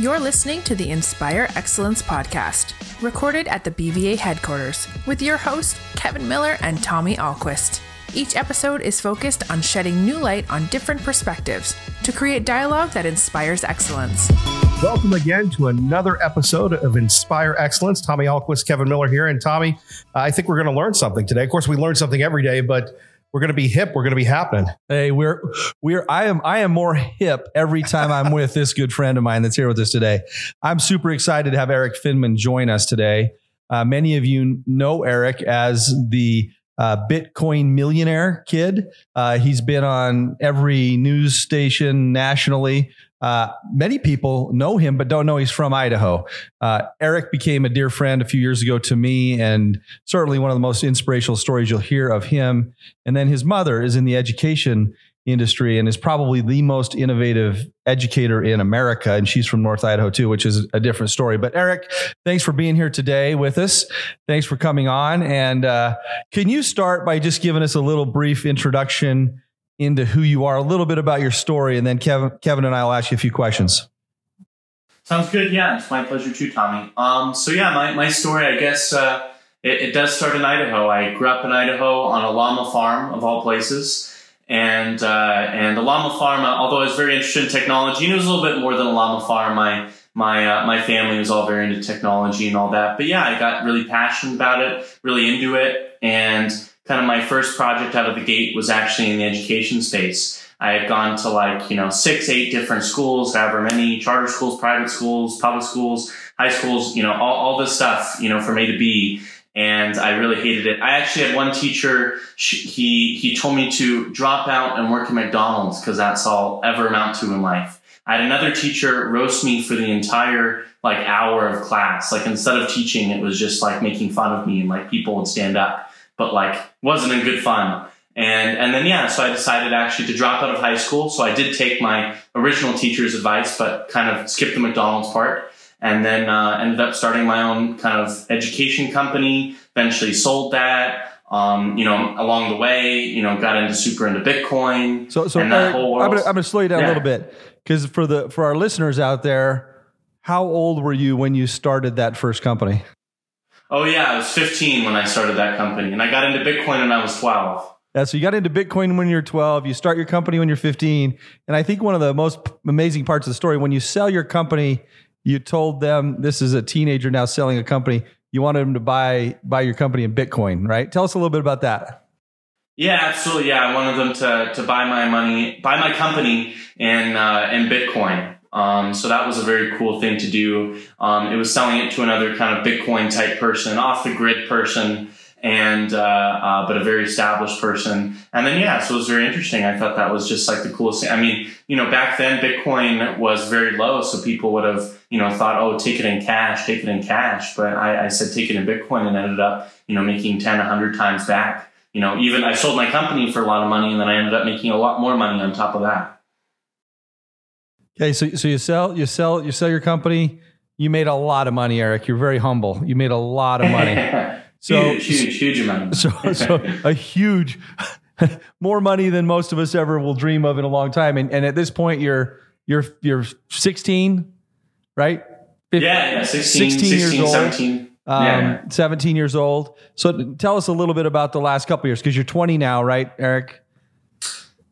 You're listening to the Inspire Excellence podcast, recorded at the BVA headquarters, with your hosts, Kevin Miller and Tommy Ahlquist. Each episode is focused on shedding new light on different perspectives to create dialogue that inspires excellence. Welcome again to another episode of Inspire Excellence. Tommy Ahlquist, Kevin Miller here. And Tommy, I think we're going to learn something today. Of course, we learn something every day, but we're going to be hip. We're going to be happening. Hey, we're we're I am I am more hip every time I'm with this good friend of mine that's here with us today. I'm super excited to have Erik Finman join us today. Uh, many of you know Erik as the uh, Bitcoin millionaire kid. Uh, he's been on every news station nationally. Uh, many people know him, but don't know he's from Idaho. Uh, Erik became a dear friend a few years ago to me, and certainly one of the most inspirational stories you'll hear of him. And then his mother is in the education industry and is probably the most innovative educator in America. And she's from North Idaho too, which is a different story. But Eric, thanks for being here today with us. Thanks for coming on. And uh, can you start by just giving us a little brief introduction into who you are, a little bit about your story, and then Kevin, Kevin and I will ask you a few questions. Sounds good. Yeah, it's my pleasure too, Tommy. Um, so yeah, my, my story, I guess, uh, it, it, does start in Idaho. I grew up in Idaho on a llama farm of all places. And, uh, and the llama farm, uh, although I was very interested in technology, and it was a little bit more than a llama farm, my, my, uh, my family was all very into technology and all that. But yeah, I got really passionate about it, really into it. And, kind of my first project out of the gate was actually in the education space. I had gone to like, you know, six, eight different schools, however many charter schools, private schools, public schools, high schools, you know, all, all this stuff, you know, from A to B. And I really hated it. I actually had one teacher, he, he told me to drop out and work at McDonald's because that's all ever amount to in life. I had another teacher roast me for the entire like hour of class. Like instead of teaching, it was just like making fun of me and like people would stand up but like wasn't in good fun. And and then yeah, so I decided actually to drop out of high school. So I did take my original teacher's advice, but kind of skipped the McDonald's part. And then uh, ended up starting my own kind of education company. Eventually sold that. Um, you know, along the way, you know, got into super into Bitcoin. So, so Erik, I'm going to slow you down yeah. a little bit because for the for our listeners out there, how old were you when you started that first company? Oh yeah, I was 15 when I started that company, and I got into Bitcoin when I was 12. Yeah, so you got into Bitcoin when you're 12. You start your company when you're 15, and I think one of the most amazing parts of the story when you sell your company, you told them this is a teenager now selling a company. You wanted them to buy buy your company in Bitcoin, right? Tell us a little bit about that. Yeah, absolutely. Yeah, I wanted them to to buy my money, buy my company in uh, in Bitcoin. Um, so that was a very cool thing to do. Um, it was selling it to another kind of Bitcoin type person, off the grid person, and uh, uh, but a very established person. And then yeah, so it was very interesting. I thought that was just like the coolest thing. I mean, you know, back then Bitcoin was very low, so people would have you know thought, oh, take it in cash, take it in cash. But I, I said take it in Bitcoin, and ended up you know making 10, 100 times back. You know, even I sold my company for a lot of money, and then I ended up making a lot more money on top of that. Okay, so so you sell you sell you sell your company. You made a lot of money, Erik. You're very humble. You made a lot of money. So huge, huge, huge amount. So so a huge, more money than most of us ever will dream of in a long time. And and at this point, you're you're you're 16, right? yeah, yeah, 16, 16, 16 years old. 17. Um, yeah. 17 years old. So tell us a little bit about the last couple years because you're 20 now, right, Erik?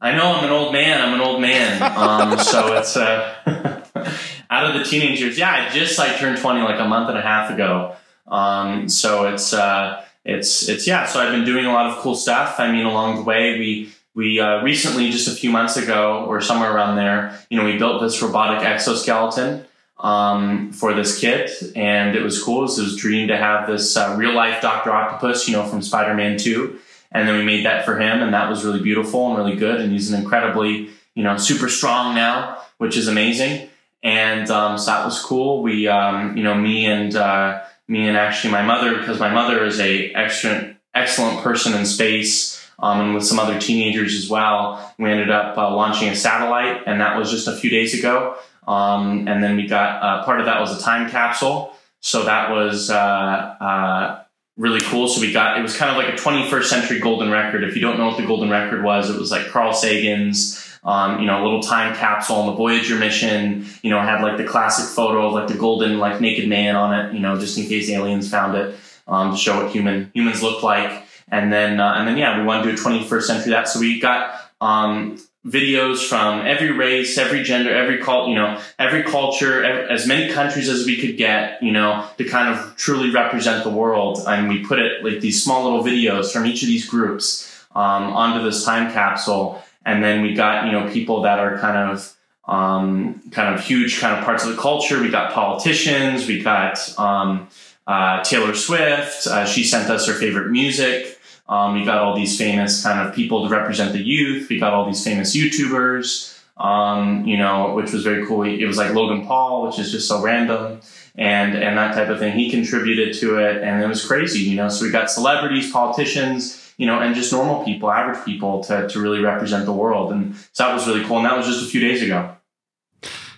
I know I'm an old man. I'm an old man. Um, so it's uh, out of the teenagers. Yeah, I just like turned 20 like a month and a half ago. Um, so it's uh, it's it's yeah. So I've been doing a lot of cool stuff. I mean, along the way, we we uh, recently, just a few months ago or somewhere around there, you know, we built this robotic exoskeleton um, for this kit, and it was cool. It was, it was a dream to have this uh, real life Doctor Octopus, you know, from Spider Man Two and then we made that for him, and that was really beautiful and really good. And he's an incredibly, you know, super strong now, which is amazing. And um, so that was cool. We, um, you know, me and uh, me and actually my mother, because my mother is a excellent, excellent person in space. Um, and with some other teenagers as well, we ended up uh, launching a satellite, and that was just a few days ago. Um, and then we got uh, part of that was a time capsule, so that was uh, uh, really cool. So we got it was kind of like a 21st century golden record. If you don't know what the golden record was, it was like Carl Sagan's, um, you know, a little time capsule on the Voyager mission. You know, had like the classic photo of like the golden like naked man on it. You know, just in case aliens found it um, to show what human humans look like. And then uh, and then yeah, we want to do a 21st century that. So we got um, videos from every race, every gender, every cult, you know, every culture, every, as many countries as we could get, you know, to kind of truly represent the world. And we put it like these small little videos from each of these groups um, onto this time capsule. And then we got, you know, people that are kind of, um, kind of huge kind of parts of the culture. We got politicians. We got um, uh, Taylor Swift. Uh, she sent us her favorite music. Um, we got all these famous kind of people to represent the youth. We got all these famous YouTubers, um, you know, which was very cool. It was like Logan Paul, which is just so random, and and that type of thing. He contributed to it, and it was crazy, you know. So we got celebrities, politicians, you know, and just normal people, average people, to to really represent the world, and so that was really cool. And that was just a few days ago.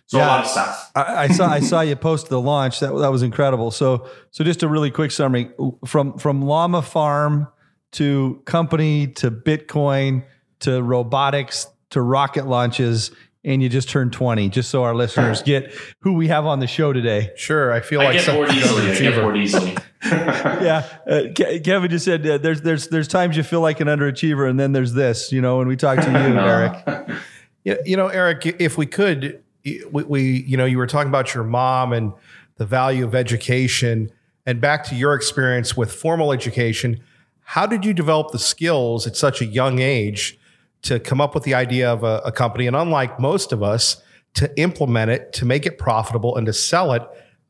So yeah, a lot of stuff. I, I, saw I saw you post the launch. That that was incredible. So so just a really quick summary from from Llama Farm to company to Bitcoin to robotics to rocket launches and you just turned 20 just so our listeners get who we have on the show today. Sure i feel I like get bored easily i get bored easily. Yeah uh, kevin just said uh, there's there's there's times you feel like an underachiever and then there's this you know when we talk to you erik. Yeah, you know erik if we could we, we you know you were talking about your mom and the value of education and back to your experience with formal education how did you develop the skills at such a young age to come up with the idea of a, a company? And unlike most of us, to implement it, to make it profitable, and to sell it.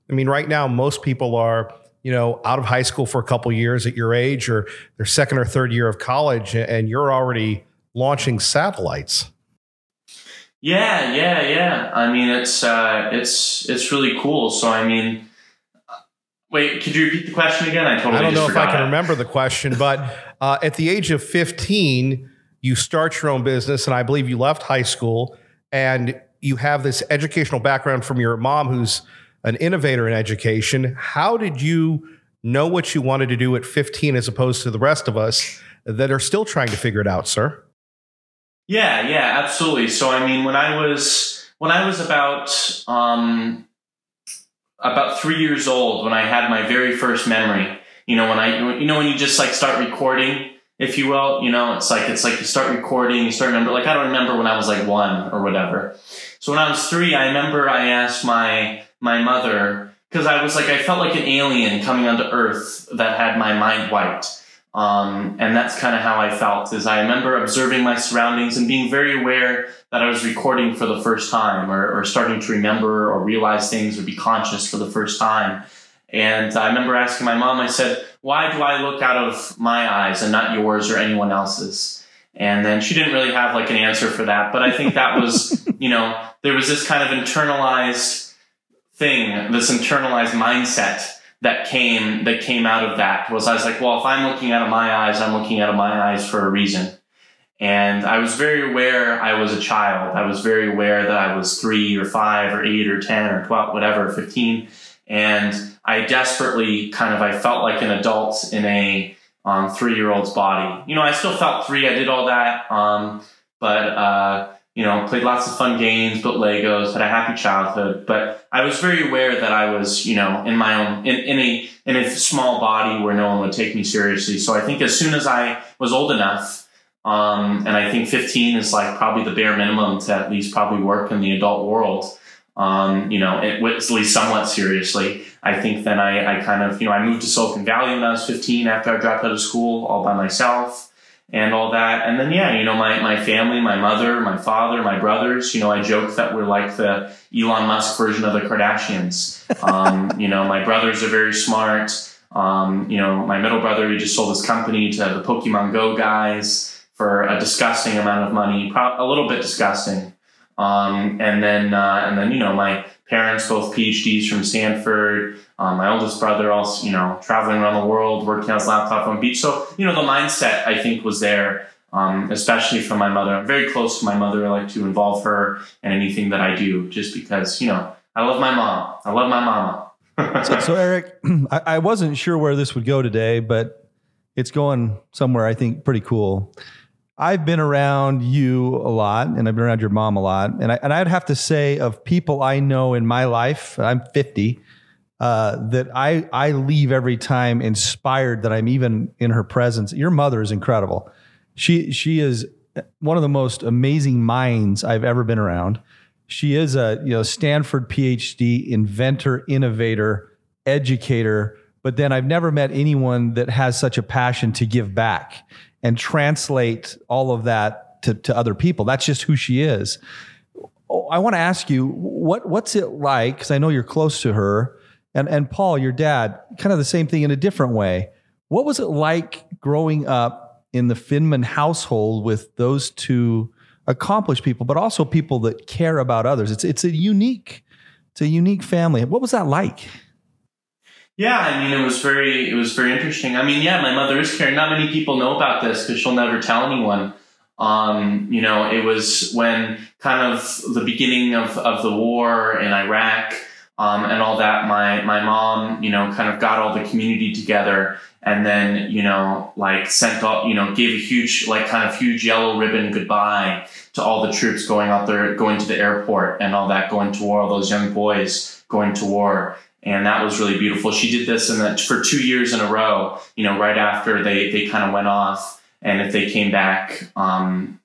I mean, right now, most people are you know out of high school for a couple years at your age or their second or third year of college and you're already launching satellites yeah yeah yeah i mean it's uh, it's it's really cool so i mean Wait, could you repeat the question again? I totally. I don't know if I can it. remember the question, but uh, at the age of 15, you start your own business, and I believe you left high school, and you have this educational background from your mom, who's an innovator in education. How did you know what you wanted to do at 15, as opposed to the rest of us that are still trying to figure it out, sir? Yeah, yeah, absolutely. So, I mean, when I was when I was about um, about three years old when I had my very first memory. You know, when I, you know, when you just like start recording, if you will, you know, it's like, it's like you start recording, you start remember, like I don't remember when I was like one or whatever. So when I was three, I remember I asked my, my mother, cause I was like, I felt like an alien coming onto earth that had my mind wiped. Um, and that's kind of how I felt is I remember observing my surroundings and being very aware that I was recording for the first time or, or starting to remember or realize things or be conscious for the first time. And I remember asking my mom, I said, why do I look out of my eyes and not yours or anyone else's? And then she didn't really have like an answer for that. But I think that was, you know, there was this kind of internalized thing, this internalized mindset that came that came out of that was I was like, well, if I'm looking out of my eyes, I'm looking out of my eyes for a reason. And I was very aware I was a child. I was very aware that I was three or five or eight or 10 or 12, whatever, 15. And I desperately kind of, I felt like an adult in a um, three year old's body. You know, I still felt three. I did all that. Um, but, uh, you know, played lots of fun games, built Legos, had a happy childhood. But I was very aware that I was, you know, in my own, in, in a, in a small body where no one would take me seriously. So I think as soon as I was old enough, um, and I think 15 is like probably the bare minimum to at least probably work in the adult world. Um, you know, it, at least somewhat seriously. I think then I, I kind of, you know, I moved to Silicon Valley when I was 15 after I dropped out of school all by myself and all that. And then, yeah, you know, my, my family, my mother, my father, my brothers, you know, I joke that we're like the Elon Musk version of the Kardashians. Um, you know, my brothers are very smart. Um, you know, my middle brother, he just sold his company to the Pokemon Go guys for a disgusting amount of money, a little bit disgusting. Um, and then, uh, and then, you know, my parents, both PhDs from Stanford. Um, my oldest brother also, you know, traveling around the world, working on his laptop on beach. So, you know, the mindset I think was there, um, especially from my mother. I'm very close to my mother. I like to involve her in anything that I do just because, you know, I love my mom. I love my mama. so, so, Erik, I, I wasn't sure where this would go today, but it's going somewhere I think pretty cool. I've been around you a lot and I've been around your mom a lot. And, I, and I'd have to say, of people I know in my life, I'm 50, uh, that I, I leave every time inspired that I'm even in her presence. Your mother is incredible. She, she is one of the most amazing minds I've ever been around. She is a you know Stanford PhD inventor, innovator, educator. But then I've never met anyone that has such a passion to give back and translate all of that to, to other people. That's just who she is. Oh, I want to ask you, what what's it like? Because I know you're close to her, and and Paul, your dad, kind of the same thing in a different way. What was it like growing up in the Finman household with those two accomplished people, but also people that care about others? It's it's a unique, it's a unique family. What was that like? Yeah, I mean, it was very, it was very interesting. I mean, yeah, my mother is caring. Not many people know about this because she'll never tell anyone. Um, you know, it was when kind of the beginning of, of the war in Iraq um, and all that. My my mom, you know, kind of got all the community together and then you know, like sent all, you know, gave a huge, like, kind of huge yellow ribbon goodbye to all the troops going out there, going to the airport and all that, going to war. All those young boys going to war and that was really beautiful. She did this in the, for two years in a row. You know, right after they they kind of went off, and if they came back, um,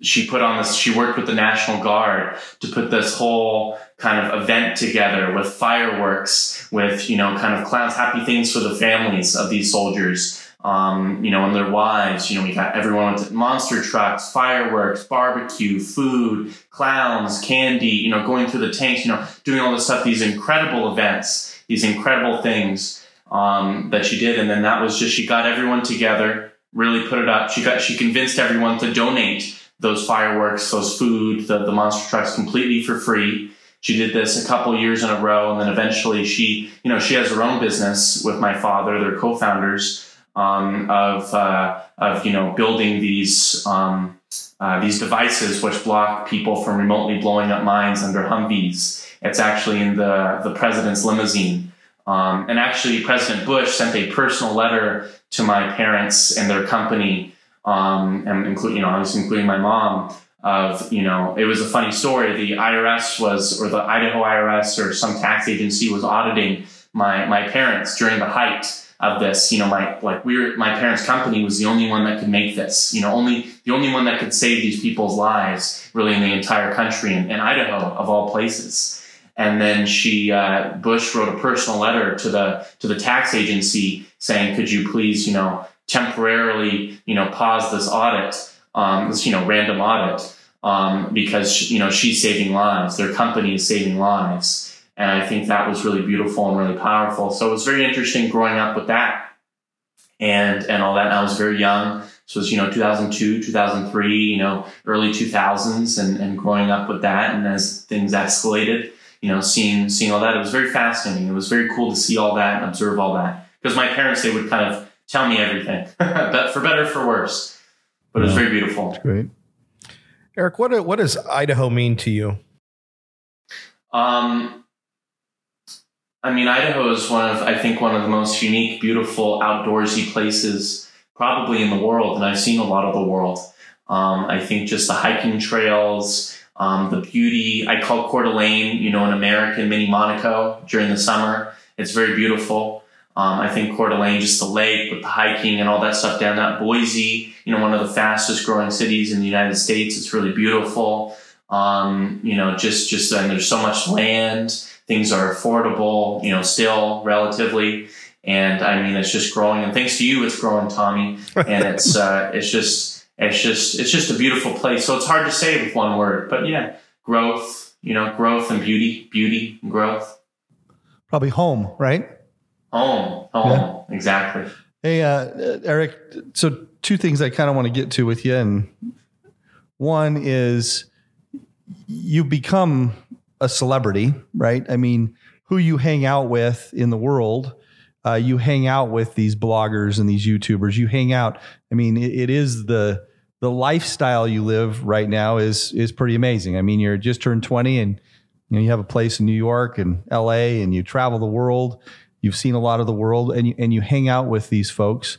she put on this. She worked with the National Guard to put this whole kind of event together with fireworks, with you know, kind of clowns, happy things for the families of these soldiers um, you know, and their wives. You know, we got everyone with monster trucks, fireworks, barbecue, food, clowns, candy, you know, going through the tanks, you know, doing all this stuff, these incredible events, these incredible things um, that she did. And then that was just, she got everyone together, really put it up. She got, she convinced everyone to donate those fireworks, those food, the, the monster trucks completely for free. She did this a couple years in a row, and then eventually she, you know, she has her own business with my father. They're co-founders, um, of uh, of you know building these um, uh, these devices which block people from remotely blowing up mines under Humvees. It's actually in the the president's limousine. Um, and actually, President Bush sent a personal letter to my parents and their company, um, and including you know, obviously including my mom. Of you know, it was a funny story. The IRS was, or the Idaho IRS, or some tax agency was auditing my my parents during the height of this. You know, my like we were my parents' company was the only one that could make this. You know, only the only one that could save these people's lives, really, in the entire country, in Idaho of all places. And then she uh, Bush wrote a personal letter to the to the tax agency saying, "Could you please, you know, temporarily, you know, pause this audit, um, this you know random audit." Um, because you know she's saving lives, their company is saving lives, and I think that was really beautiful and really powerful. So it was very interesting growing up with that and, and all that. And I was very young. So it was, you know, 2002, 2003, you know, early 2000s and, and growing up with that. And as things escalated, you know, seeing, seeing all that, it was very fascinating. It was very cool to see all that and observe all that. Because my parents, they would kind of tell me everything, but for better, for worse. But it was very beautiful. That's great. Erik, what, what does Idaho mean to you? Um, I mean, Idaho is one of, I think, one of the most unique, beautiful, outdoorsy places probably in the world. And I've seen a lot of the world. Um, I think just the hiking trails, um, the beauty. I call Coeur d'Alene, you know, an American mini Monaco during the summer. It's very beautiful. Um, I think Coeur d'Alene, just the lake with the hiking and all that stuff down that. Boise, you know, one of the fastest growing cities in the United States. It's really beautiful. Um, you know, just, just, and there's so much land things are affordable, you know, still relatively. And I mean, it's just growing. And thanks to you, it's growing, Tommy. And it's, uh, it's just, it's just, it's just a beautiful place. So it's hard to say with one word, but yeah, growth, you know, growth and beauty, beauty and growth. Probably home, right? Home, home, yeah. exactly. Hey, uh, Erik. So two things I kind of want to get to with you, and one is you become a celebrity, right? I mean, who you hang out with in the world, uh, you hang out with these bloggers and these YouTubers. You hang out. I mean, it, it is the the lifestyle you live right now is is pretty amazing. I mean, you're just turned 20 and you know you have a place in New York and LA and you travel the world. You've seen a lot of the world and you, and you hang out with these folks.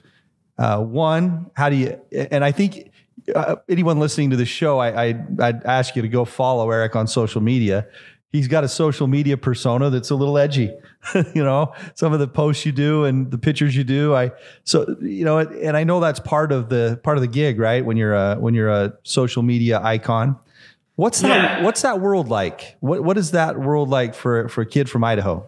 Uh, one, how do you? And I think uh, anyone listening to the show, I, I I'd ask you to go follow Erik on social media. He's got a social media persona that's a little edgy. you know, some of the posts you do and the pictures you do. I so you know, and I know that's part of the part of the gig, right? When you're a when you're a social media icon. What's that? Yeah. What's that world like? What What is that world like for for a kid from Idaho?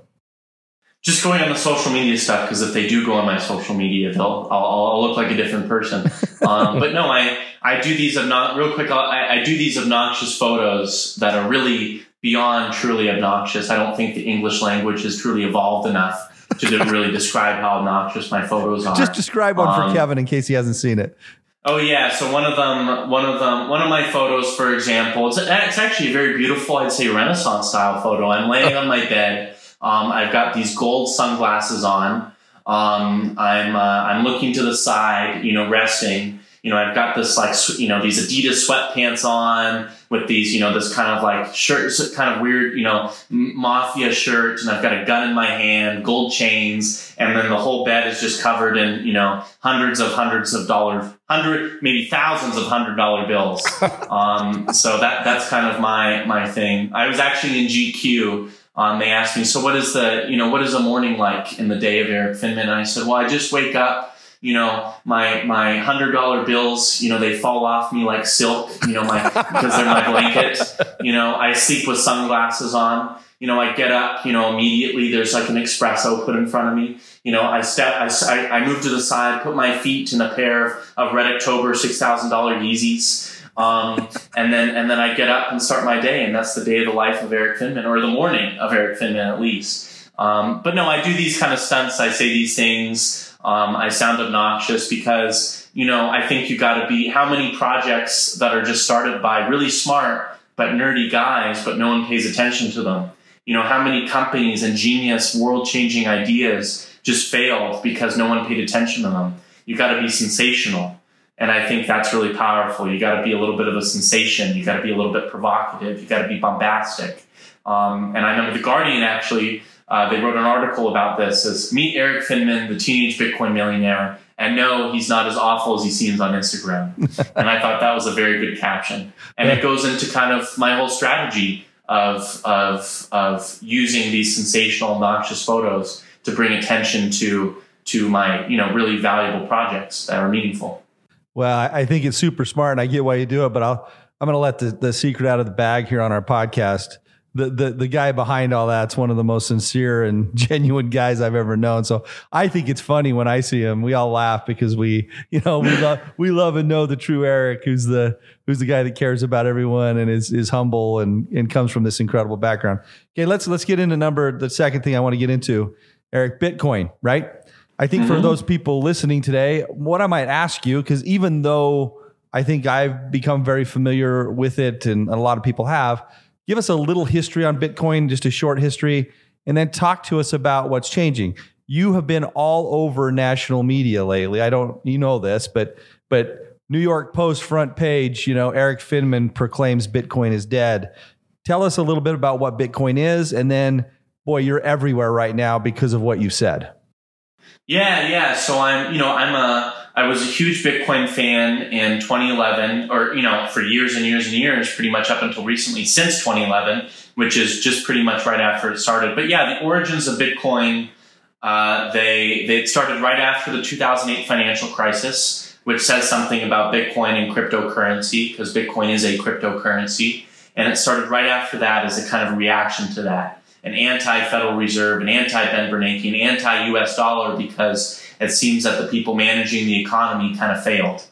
Just going on the social media stuff because if they do go on my social media, they'll I'll, I'll look like a different person. um, but no, I I do these obnoxious real quick. I, I do these obnoxious photos that are really beyond truly obnoxious. I don't think the English language has truly evolved enough to really describe how obnoxious my photos are. Just describe one Um, for Kevin in case he hasn't seen it. Oh yeah, so one of them, one of them, one of my photos, for example, it's, it's actually a very beautiful, I'd say, Renaissance style photo. I'm laying on my bed. Um, I've got these gold sunglasses on. Um, I'm uh, I'm looking to the side, you know, resting. You know, I've got this like you know these Adidas sweatpants on with these you know this kind of like shirt, kind of weird you know mafia shirt, and I've got a gun in my hand, gold chains, and then the whole bed is just covered in you know hundreds of hundreds of dollars, hundred maybe thousands of hundred dollar bills. um, so that that's kind of my my thing. I was actually in GQ. Um, they asked me, so what is the, you know, what is a morning like in the day of Erik Finman? And I said, well, I just wake up, you know, my, my hundred dollar bills, you know, they fall off me like silk, you know, my, because they're my blanket. You know, I sleep with sunglasses on. You know, I get up, you know, immediately there's like an espresso put in front of me. You know, I step, I, I, I move to the side, put my feet in a pair of Red October $6,000 Yeezys. Um, and then and then I get up and start my day, and that's the day of the life of Erik Finman, or the morning of Erik Finman at least. Um, but no, I do these kind of stunts. I say these things. Um, I sound obnoxious because you know I think you got to be. How many projects that are just started by really smart but nerdy guys, but no one pays attention to them. You know how many companies and genius, world-changing ideas just failed because no one paid attention to them. You got to be sensational. And I think that's really powerful. You got to be a little bit of a sensation. You got to be a little bit provocative. You got to be bombastic. Um, and I remember the Guardian actually uh, they wrote an article about this as meet Erik Finman, the teenage Bitcoin millionaire, and no, he's not as awful as he seems on Instagram. and I thought that was a very good caption. And it goes into kind of my whole strategy of of of using these sensational, obnoxious photos to bring attention to to my you know really valuable projects that are meaningful. Well, I think it's super smart, and I get why you do it. But I'll I'm going to let the, the secret out of the bag here on our podcast. The, the the guy behind all that's one of the most sincere and genuine guys I've ever known. So I think it's funny when I see him. We all laugh because we you know we love we love and know the true Erik, who's the who's the guy that cares about everyone and is is humble and and comes from this incredible background. Okay, let's let's get into number the second thing I want to get into, Erik, Bitcoin, right? I think for mm-hmm. those people listening today, what I might ask you, because even though I think I've become very familiar with it and a lot of people have, give us a little history on Bitcoin, just a short history, and then talk to us about what's changing. You have been all over national media lately. I don't, you know this, but but New York Post front page, you know, Erik Finman proclaims Bitcoin is dead. Tell us a little bit about what Bitcoin is, and then, boy, you're everywhere right now because of what you said. Yeah, yeah. So I'm, you know, I'm a, I was a huge Bitcoin fan in 2011, or you know, for years and years and years, pretty much up until recently, since 2011, which is just pretty much right after it started. But yeah, the origins of Bitcoin, uh, they they started right after the 2008 financial crisis, which says something about Bitcoin and cryptocurrency because Bitcoin is a cryptocurrency, and it started right after that as a kind of reaction to that an anti-Federal Reserve, an anti-Ben Bernanke, an anti-U.S. dollar because it seems that the people managing the economy kind of failed,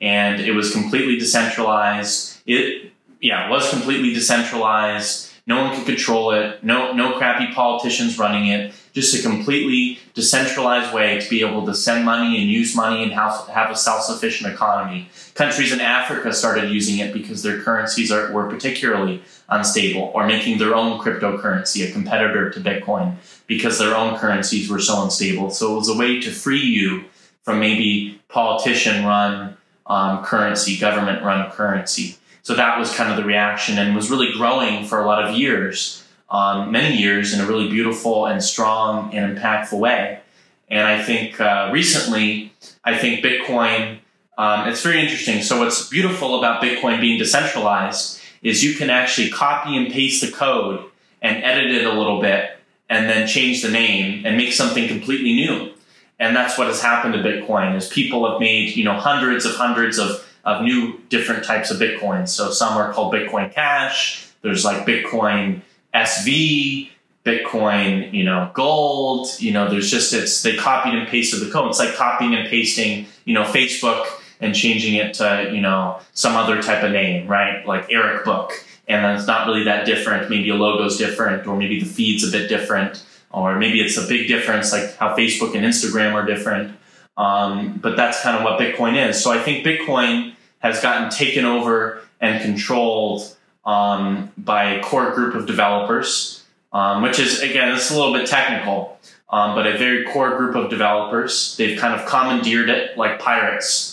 and it was completely decentralized. It yeah, it was completely decentralized. No one could control it. No no crappy politicians running it. Just a completely decentralized way to be able to send money and use money and have, have a self-sufficient economy. Countries in Africa started using it because their currencies are, were particularly unstable or making their own cryptocurrency a competitor to Bitcoin because their own currencies were so unstable. So it was a way to free you from maybe politician run um, currency, government run currency. So that was kind of the reaction and was really growing for a lot of years, um, many years in a really beautiful and strong and impactful way. And I think uh, recently, I think Bitcoin um, it's very interesting. So what's beautiful about Bitcoin being decentralized is you can actually copy and paste the code and edit it a little bit and then change the name and make something completely new. And that's what has happened to Bitcoin is people have made, you know, hundreds of hundreds of, of new different types of Bitcoins. So some are called Bitcoin Cash. There's like Bitcoin SV, Bitcoin, you know, gold, you know, there's just, it's, they copied and pasted the code. It's like copying and pasting, you know, Facebook and changing it to, you know, some other type of name, right? Like Eric Book. And then it's not really that different. Maybe a logo's different, or maybe the feed's a bit different, or maybe it's a big difference, like how Facebook and Instagram are different. Um, but that's kind of what Bitcoin is. So I think Bitcoin has gotten taken over and controlled um, by a core group of developers, um, which is, again, it's a little bit technical, um, but a very core group of developers. They've kind of commandeered it like pirates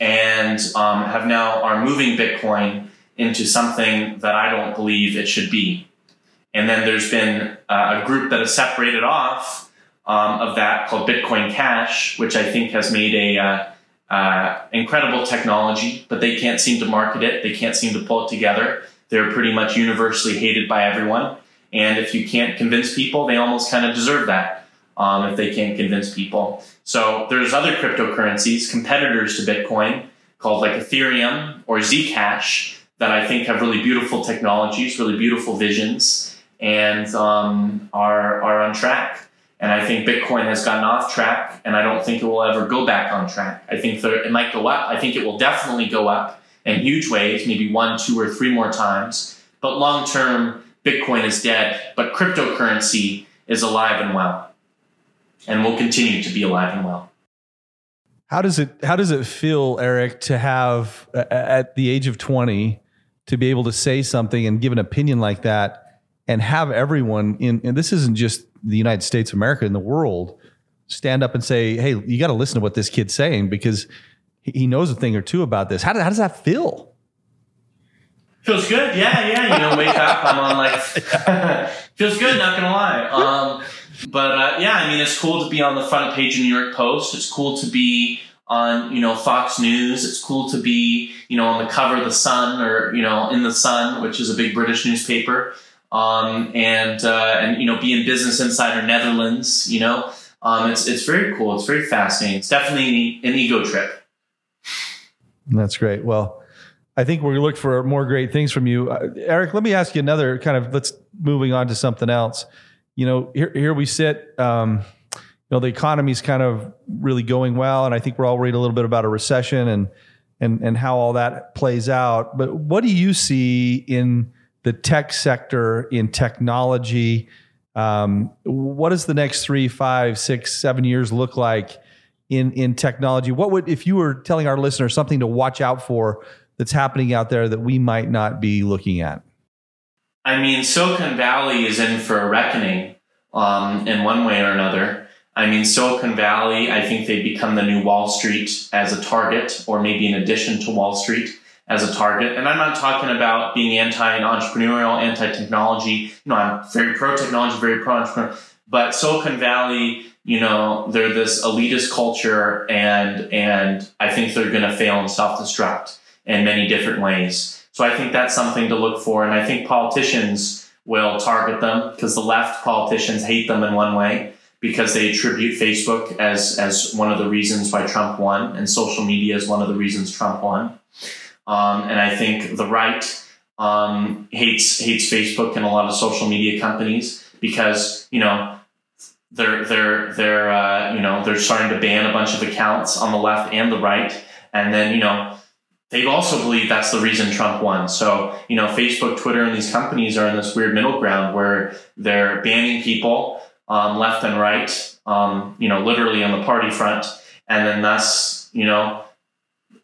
and um, have now are moving Bitcoin into something that I don't believe it should be. And then there's been uh, a group that has separated off um, of that called Bitcoin Cash, which I think has made a uh, uh, incredible technology, but they can't seem to market it. They can't seem to pull it together. They're pretty much universally hated by everyone. And if you can't convince people, they almost kind of deserve that um, if they can't convince people. So there's other cryptocurrencies, competitors to Bitcoin, called like Ethereum or Zcash, that I think have really beautiful technologies, really beautiful visions, and um, are are on track. And I think Bitcoin has gotten off track, and I don't think it will ever go back on track. I think there, it might go up. I think it will definitely go up in huge ways, maybe one, two, or three more times. But long term, Bitcoin is dead, but cryptocurrency is alive and well, and will continue to be alive and well. How does it How does it feel, Erik, to have at the age of twenty to be able to say something and give an opinion like that, and have everyone in and this isn't just the United States of America in the world stand up and say, "Hey, you got to listen to what this kid's saying because he knows a thing or two about this." How does, how does that feel? Feels good, yeah, yeah. You know, wake up, I'm on like feels good. Not gonna lie. Um, but uh, yeah, I mean, it's cool to be on the front page of New York Post. It's cool to be on you know Fox News. It's cool to be you know on the cover of the Sun or you know in the Sun, which is a big British newspaper. Um, and uh, and you know be in Business Insider Netherlands. You know, um, it's it's very cool. It's very fascinating. It's definitely an ego trip. That's great. Well. I think we're looking for more great things from you, uh, Erik. Let me ask you another kind of. Let's moving on to something else. You know, here here we sit. Um, you know, the economy's kind of really going well, and I think we're all worried a little bit about a recession and and and how all that plays out. But what do you see in the tech sector, in technology? Um, what does the next three, five, six, seven years look like in in technology? What would if you were telling our listeners something to watch out for that's happening out there that we might not be looking at? I mean, Silicon Valley is in for a reckoning um, in one way or another. I mean, Silicon Valley, I think they become the new Wall Street as a target, or maybe in addition to Wall Street as a target. And I'm not talking about being anti-entrepreneurial, anti-technology. You know, I'm very pro-technology, very pro-entrepreneur. But Silicon Valley, you know, they're this elitist culture, and and I think they're going to fail and self-destruct in many different ways. So I think that's something to look for. And I think politicians will target them because the left politicians hate them in one way because they attribute Facebook as, as one of the reasons why Trump won and social media is one of the reasons Trump won. Um, and I think the right um, hates hates Facebook and a lot of social media companies because you know they're they're they're uh, you know they're starting to ban a bunch of accounts on the left and the right, and then you know they also believe that's the reason Trump won. So, you know, Facebook, Twitter, and these companies are in this weird middle ground where they're banning people um, left and right, um, you know, literally on the party front. And then thus, you know,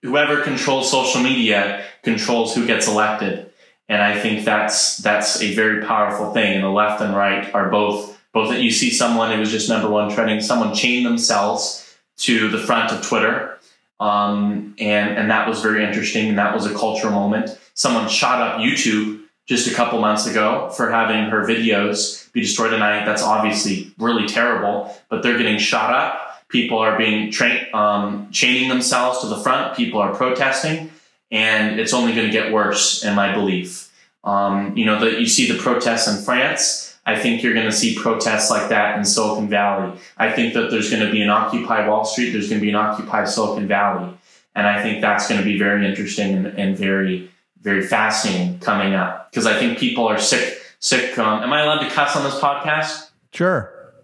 whoever controls social media controls who gets elected. And I think that's that's a very powerful thing. And the left and right are both both that you see someone who was just number one trending, someone chained themselves to the front of Twitter um, and, and that was very interesting. And that was a cultural moment. Someone shot up YouTube just a couple months ago for having her videos be destroyed tonight. That's obviously really terrible, but they're getting shot up People are being trained, um, chaining themselves to the front. People are protesting, and it's only going to get worse, in my belief. Um, you know, that you see the protests in France. I think you're going to see protests like that in Silicon Valley. I think that there's going to be an Occupy Wall Street. There's going to be an Occupy Silicon Valley, and I think that's going to be very interesting and, and very, very fascinating coming up because I think people are sick. Sick. Um, am I allowed to cuss on this podcast? Sure.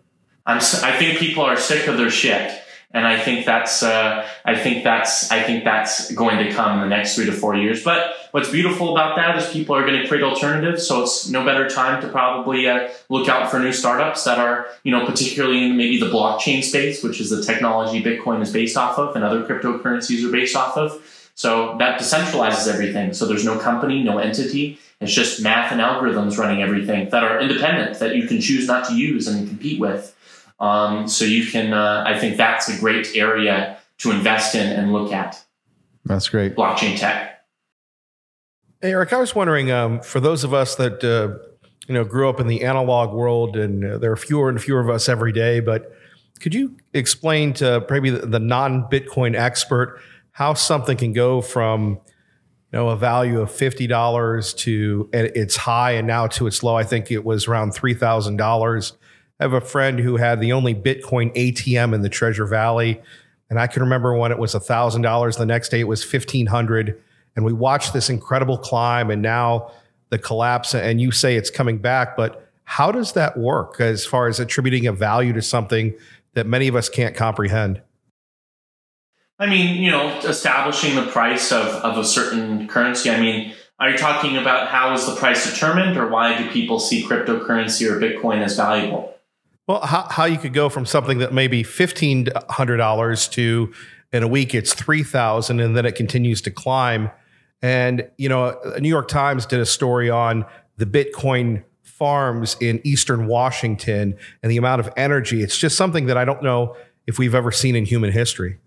I'm, I think people are sick of their shit. And I think that's, uh, I think that's, I think that's going to come in the next three to four years. But what's beautiful about that is people are going to create alternatives. So it's no better time to probably uh, look out for new startups that are, you know, particularly in maybe the blockchain space, which is the technology Bitcoin is based off of and other cryptocurrencies are based off of. So that decentralizes everything. So there's no company, no entity. It's just math and algorithms running everything that are independent that you can choose not to use and compete with. Um, so you can, uh, I think that's a great area to invest in and look at. That's great. Blockchain tech. Hey, Erik, I was wondering um, for those of us that uh, you know grew up in the analog world, and uh, there are fewer and fewer of us every day, but could you explain to maybe the, the non-Bitcoin expert how something can go from you know a value of fifty dollars to its high and now to its low? I think it was around three thousand dollars I have a friend who had the only Bitcoin ATM in the Treasure Valley. And I can remember when it was $1,000. The next day it was 1500 And we watched this incredible climb and now the collapse. And you say it's coming back. But how does that work as far as attributing a value to something that many of us can't comprehend? I mean, you know, establishing the price of, of a certain currency. I mean, are you talking about how is the price determined or why do people see cryptocurrency or Bitcoin as valuable? Well, how, how you could go from something that may be fifteen hundred dollars to in a week it's three thousand, and then it continues to climb. And you know, New York Times did a story on the Bitcoin farms in Eastern Washington and the amount of energy. It's just something that I don't know if we've ever seen in human history.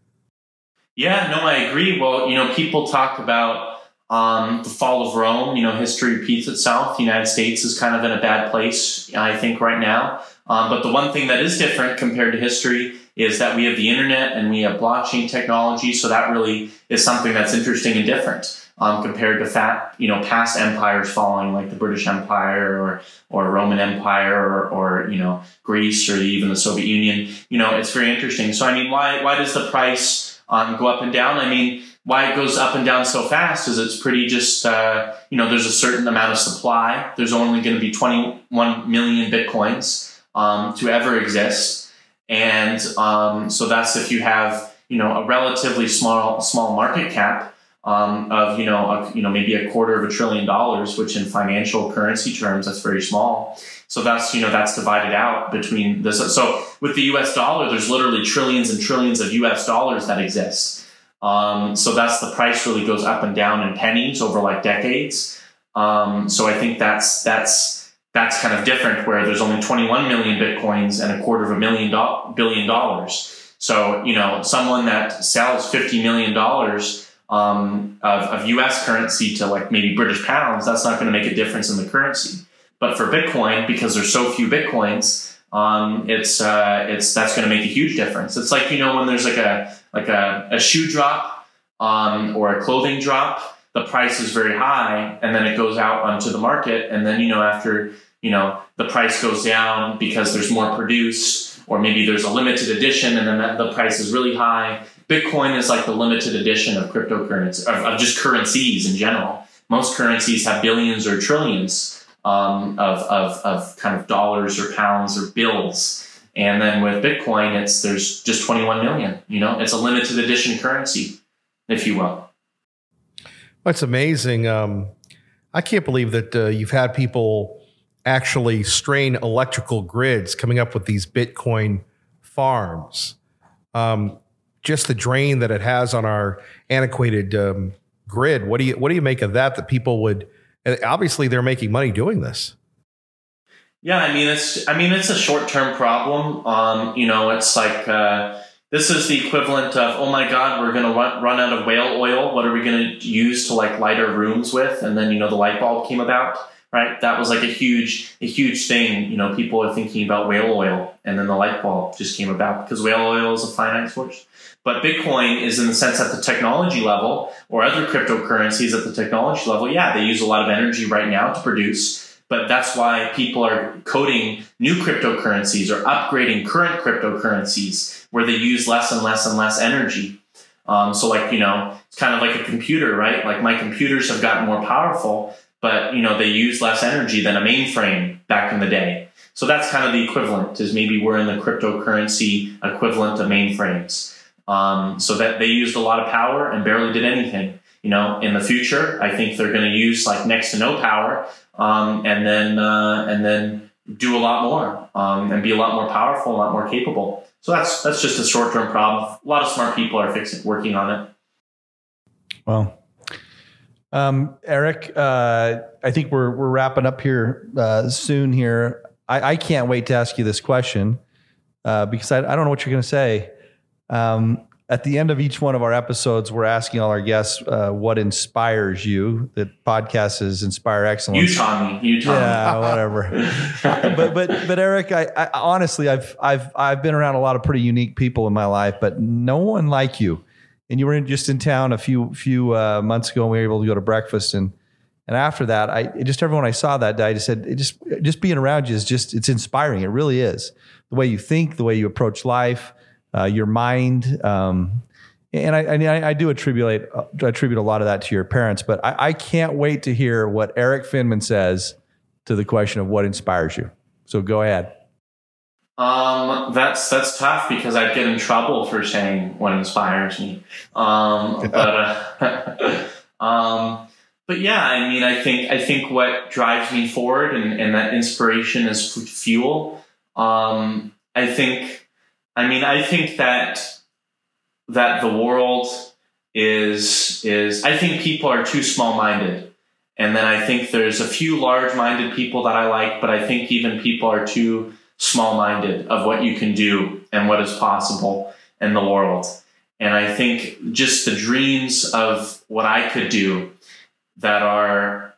Yeah, no, I agree. Well, you know, people talk about um, the fall of Rome. You know, history repeats itself. The United States is kind of in a bad place, I think, right now. Um, but the one thing that is different compared to history is that we have the internet and we have blockchain technology. So that really is something that's interesting and different. Um, compared to fat, you know, past empires falling like the British Empire or or Roman Empire or, or you know Greece or even the Soviet Union. You know, it's very interesting. So I mean, why why does the price um, go up and down? I mean, why it goes up and down so fast is it's pretty just uh, you know there's a certain amount of supply. There's only going to be 21 million bitcoins um, to ever exist. And um, so that's if you have you know a relatively small small market cap um, of you know a, you know maybe a quarter of a trillion dollars, which in financial currency terms that's very small. So that's you know that's divided out between this. So with the U.S. dollar, there's literally trillions and trillions of U.S. dollars that exist. Um, so that's the price really goes up and down in pennies over like decades. Um, so I think that's that's that's kind of different where there's only 21 million bitcoins and a quarter of a million do- billion dollars. So, you know, someone that sells 50 million dollars um, of, of US currency to like maybe British pounds, that's not going to make a difference in the currency. But for Bitcoin, because there's so few Bitcoins, um, it's uh, it's that's going to make a huge difference. It's like you know when there's like a like a, a shoe drop um, or a clothing drop, the price is very high, and then it goes out onto the market, and then you know after you know the price goes down because there's more produced or maybe there's a limited edition and then the price is really high bitcoin is like the limited edition of cryptocurrency of, of just currencies in general. Most currencies have billions or trillions um, of, of, of kind of dollars or pounds or bills. And then with bitcoin it's there's just 21 million you know? It's a limited edition currency if you will. That's amazing. Um, i can't believe that uh, you've had people actually strain electrical grids, coming up with these Bitcoin farms. Um, just the drain that it has on our antiquated um, grid. What do you what do you make of that? That people would obviously they're making money doing this. Yeah, I mean it's I mean it's a short term problem. Um, you know, it's like uh, this is the equivalent of oh my god, we're gonna run, run out of whale oil. What are we gonna use to like light our rooms with? And then you know the light bulb came about right? That was like a huge, a huge thing. You know, people are thinking about whale oil, and then the light bulb just came about because whale oil is a finite source. But Bitcoin is in the sense at the technology level, or other cryptocurrencies at the technology level. Yeah, they use a lot of energy right now to produce. But that's why people are coding new cryptocurrencies or upgrading current cryptocurrencies where they use less and less and less energy. Um, so, like, you know, it's kind of like a computer, right? Like, my computers have gotten more powerful, but, you know, they use less energy than a mainframe back in the day. So, that's kind of the equivalent, is maybe we're in the cryptocurrency equivalent of mainframes. Um, so that they used a lot of power and barely did anything. You know, in the future, I think they're going to use like next to no power, um, and then uh, and then do a lot more um, and be a lot more powerful, a lot more capable. So that's that's just a short term problem. A lot of smart people are fixing working on it. Well, um, Erik, uh, I think we're we're wrapping up here uh, soon. Here, I, I, can't wait to ask you this question uh, because I, I don't know what you're going to say. Um, at the end of each one of our episodes, we're asking all our guests uh, what inspires you. That podcast is Inspire Excellence. You, Tommy. You, Tommy. Yeah, whatever. but but but Erik, I, I, honestly, I've I've I've been around a lot of pretty unique people in my life, but no one like you. And you were in, just in town a few few uh, months ago, and we were able to go to breakfast. And and after that, I just everyone I saw that day, I just said, just just being around you is just it's inspiring. It really is the way you think, the way you approach life uh, your mind. Um, and I, I, I, do attribute attribute a lot of that to your parents, but I, I can't wait to hear what Erik Finman says to the question of what inspires you. So go ahead. Um, that's that's tough because I'd get in trouble for saying what inspires me. Um, but uh, um, but yeah, I mean, I think I think what drives me forward and, and that inspiration is fuel. Um, I think I mean, I think that that the world is is I think people are too small minded. And then I think there's a few large minded people that I like, but I think even people are too small minded of what you can do and what is possible in the world. And I think just the dreams of what I could do that are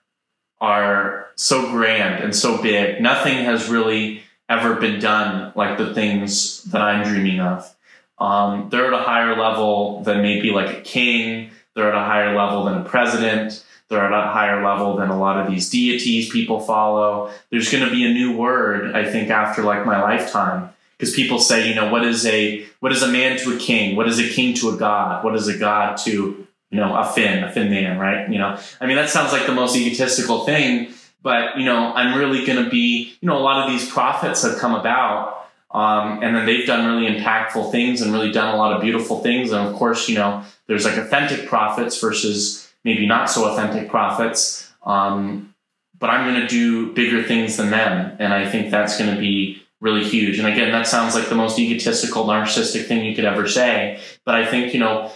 are so grand and so big. Nothing has really ever been done like the things that I'm dreaming of. Um, they're at a higher level than maybe like a king. They're at a higher level than a president. They're at a higher level than a lot of these deities people follow. There's going to be a new word, I think, after like my lifetime. Because people say, you know, what is a what is a man to a king? What is a king to a god? What is a god to you know a Finn, a Finn man, right? You know, I mean, that sounds like the most egotistical thing but you know i'm really going to be you know a lot of these prophets have come about um, and then they've done really impactful things and really done a lot of beautiful things and of course you know there's like authentic prophets versus maybe not so authentic prophets um, but i'm going to do bigger things than them and i think that's going to be really huge and again that sounds like the most egotistical narcissistic thing you could ever say but i think you know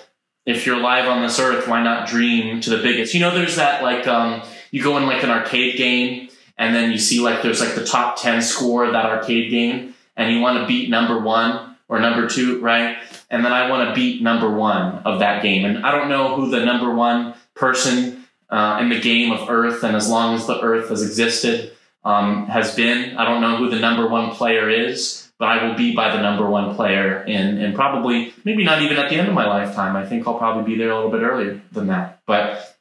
if you're alive on this earth why not dream to the biggest you know there's that like um, you go in like an arcade game and then you see like there's like the top 10 score of that arcade game and you want to beat number one or number two, right? And then I want to beat number one of that game. And I don't know who the number one person uh, in the game of Earth, and as long as the Earth has existed, um, has been. I don't know who the number one player is, but I will be by the number one player in, in probably, maybe not even at the end of my lifetime. I think I'll probably be there a little bit earlier than that. But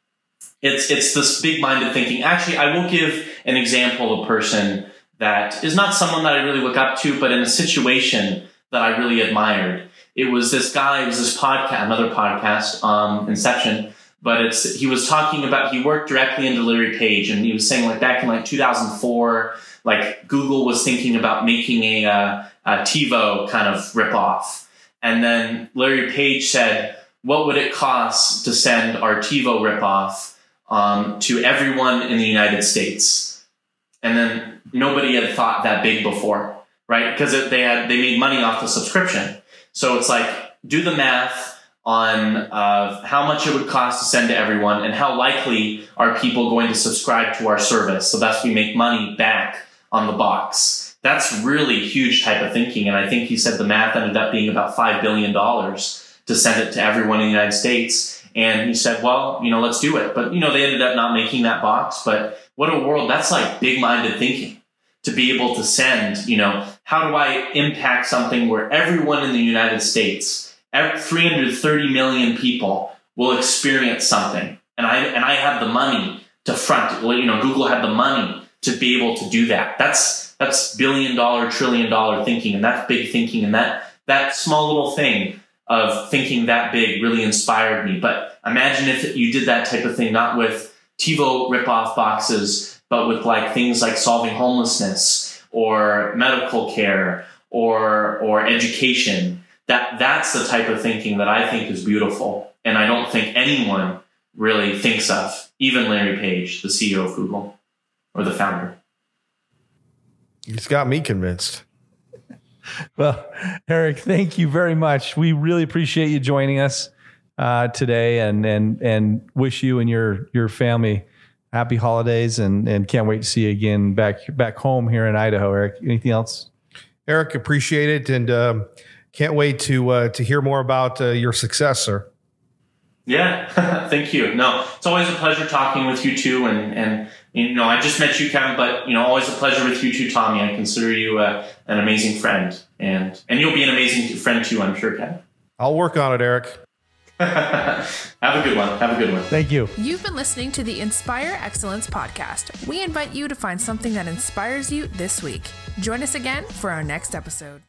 it's it's this big minded thinking. Actually, I will give an example of a person that is not someone that I really look up to, but in a situation that I really admired. It was this guy. It was this podcast, another podcast, um, Inception. But it's he was talking about he worked directly into Larry Page, and he was saying like back in like 2004, like Google was thinking about making a, uh, a TiVo kind of ripoff, and then Larry Page said, "What would it cost to send our TiVo ripoff?" um, to everyone in the United States. And then nobody had thought that big before, right? Because they had they made money off the subscription. So it's like do the math on uh, how much it would cost to send to everyone and how likely are people going to subscribe to our service so thus we make money back on the box that's really huge type of thinking and i think he said the math ended up being about $5 billion to send it to everyone in the united states And he said, well, you know, let's do it. But, you know, they ended up not making that box. But what a world. That's like big minded thinking to be able to send, you know, how do I impact something where everyone in the United States, 330 million people will experience something. And I, and I have the money to front, you know, Google had the money to be able to do that. That's, that's billion dollar, trillion dollar thinking. And that's big thinking. And that, that small little thing of thinking that big really inspired me. But imagine if you did that type of thing, not with TiVo ripoff boxes, but with like things like solving homelessness or medical care or or education. That that's the type of thinking that I think is beautiful, and I don't think anyone really thinks of, even Larry Page, the CEO of Google or the founder. He's got me convinced. Well, Erik, thank you very much. We really appreciate you joining us uh, today, and and and wish you and your your family happy holidays, and and can't wait to see you again back back home here in Idaho. Erik, anything else? Erik, appreciate it, and um, can't wait to uh, to hear more about uh, your success, sir. Yeah, thank you. No, it's always a pleasure talking with you too, and and you know I just met you, Kevin, but you know always a pleasure with you too, Tommy. I consider you uh, an amazing friend, and and you'll be an amazing friend too, I'm sure, Kevin. I'll work on it, Erik. Have a good one. Have a good one. Thank you. You've been listening to the Inspire Excellence podcast. We invite you to find something that inspires you this week. Join us again for our next episode.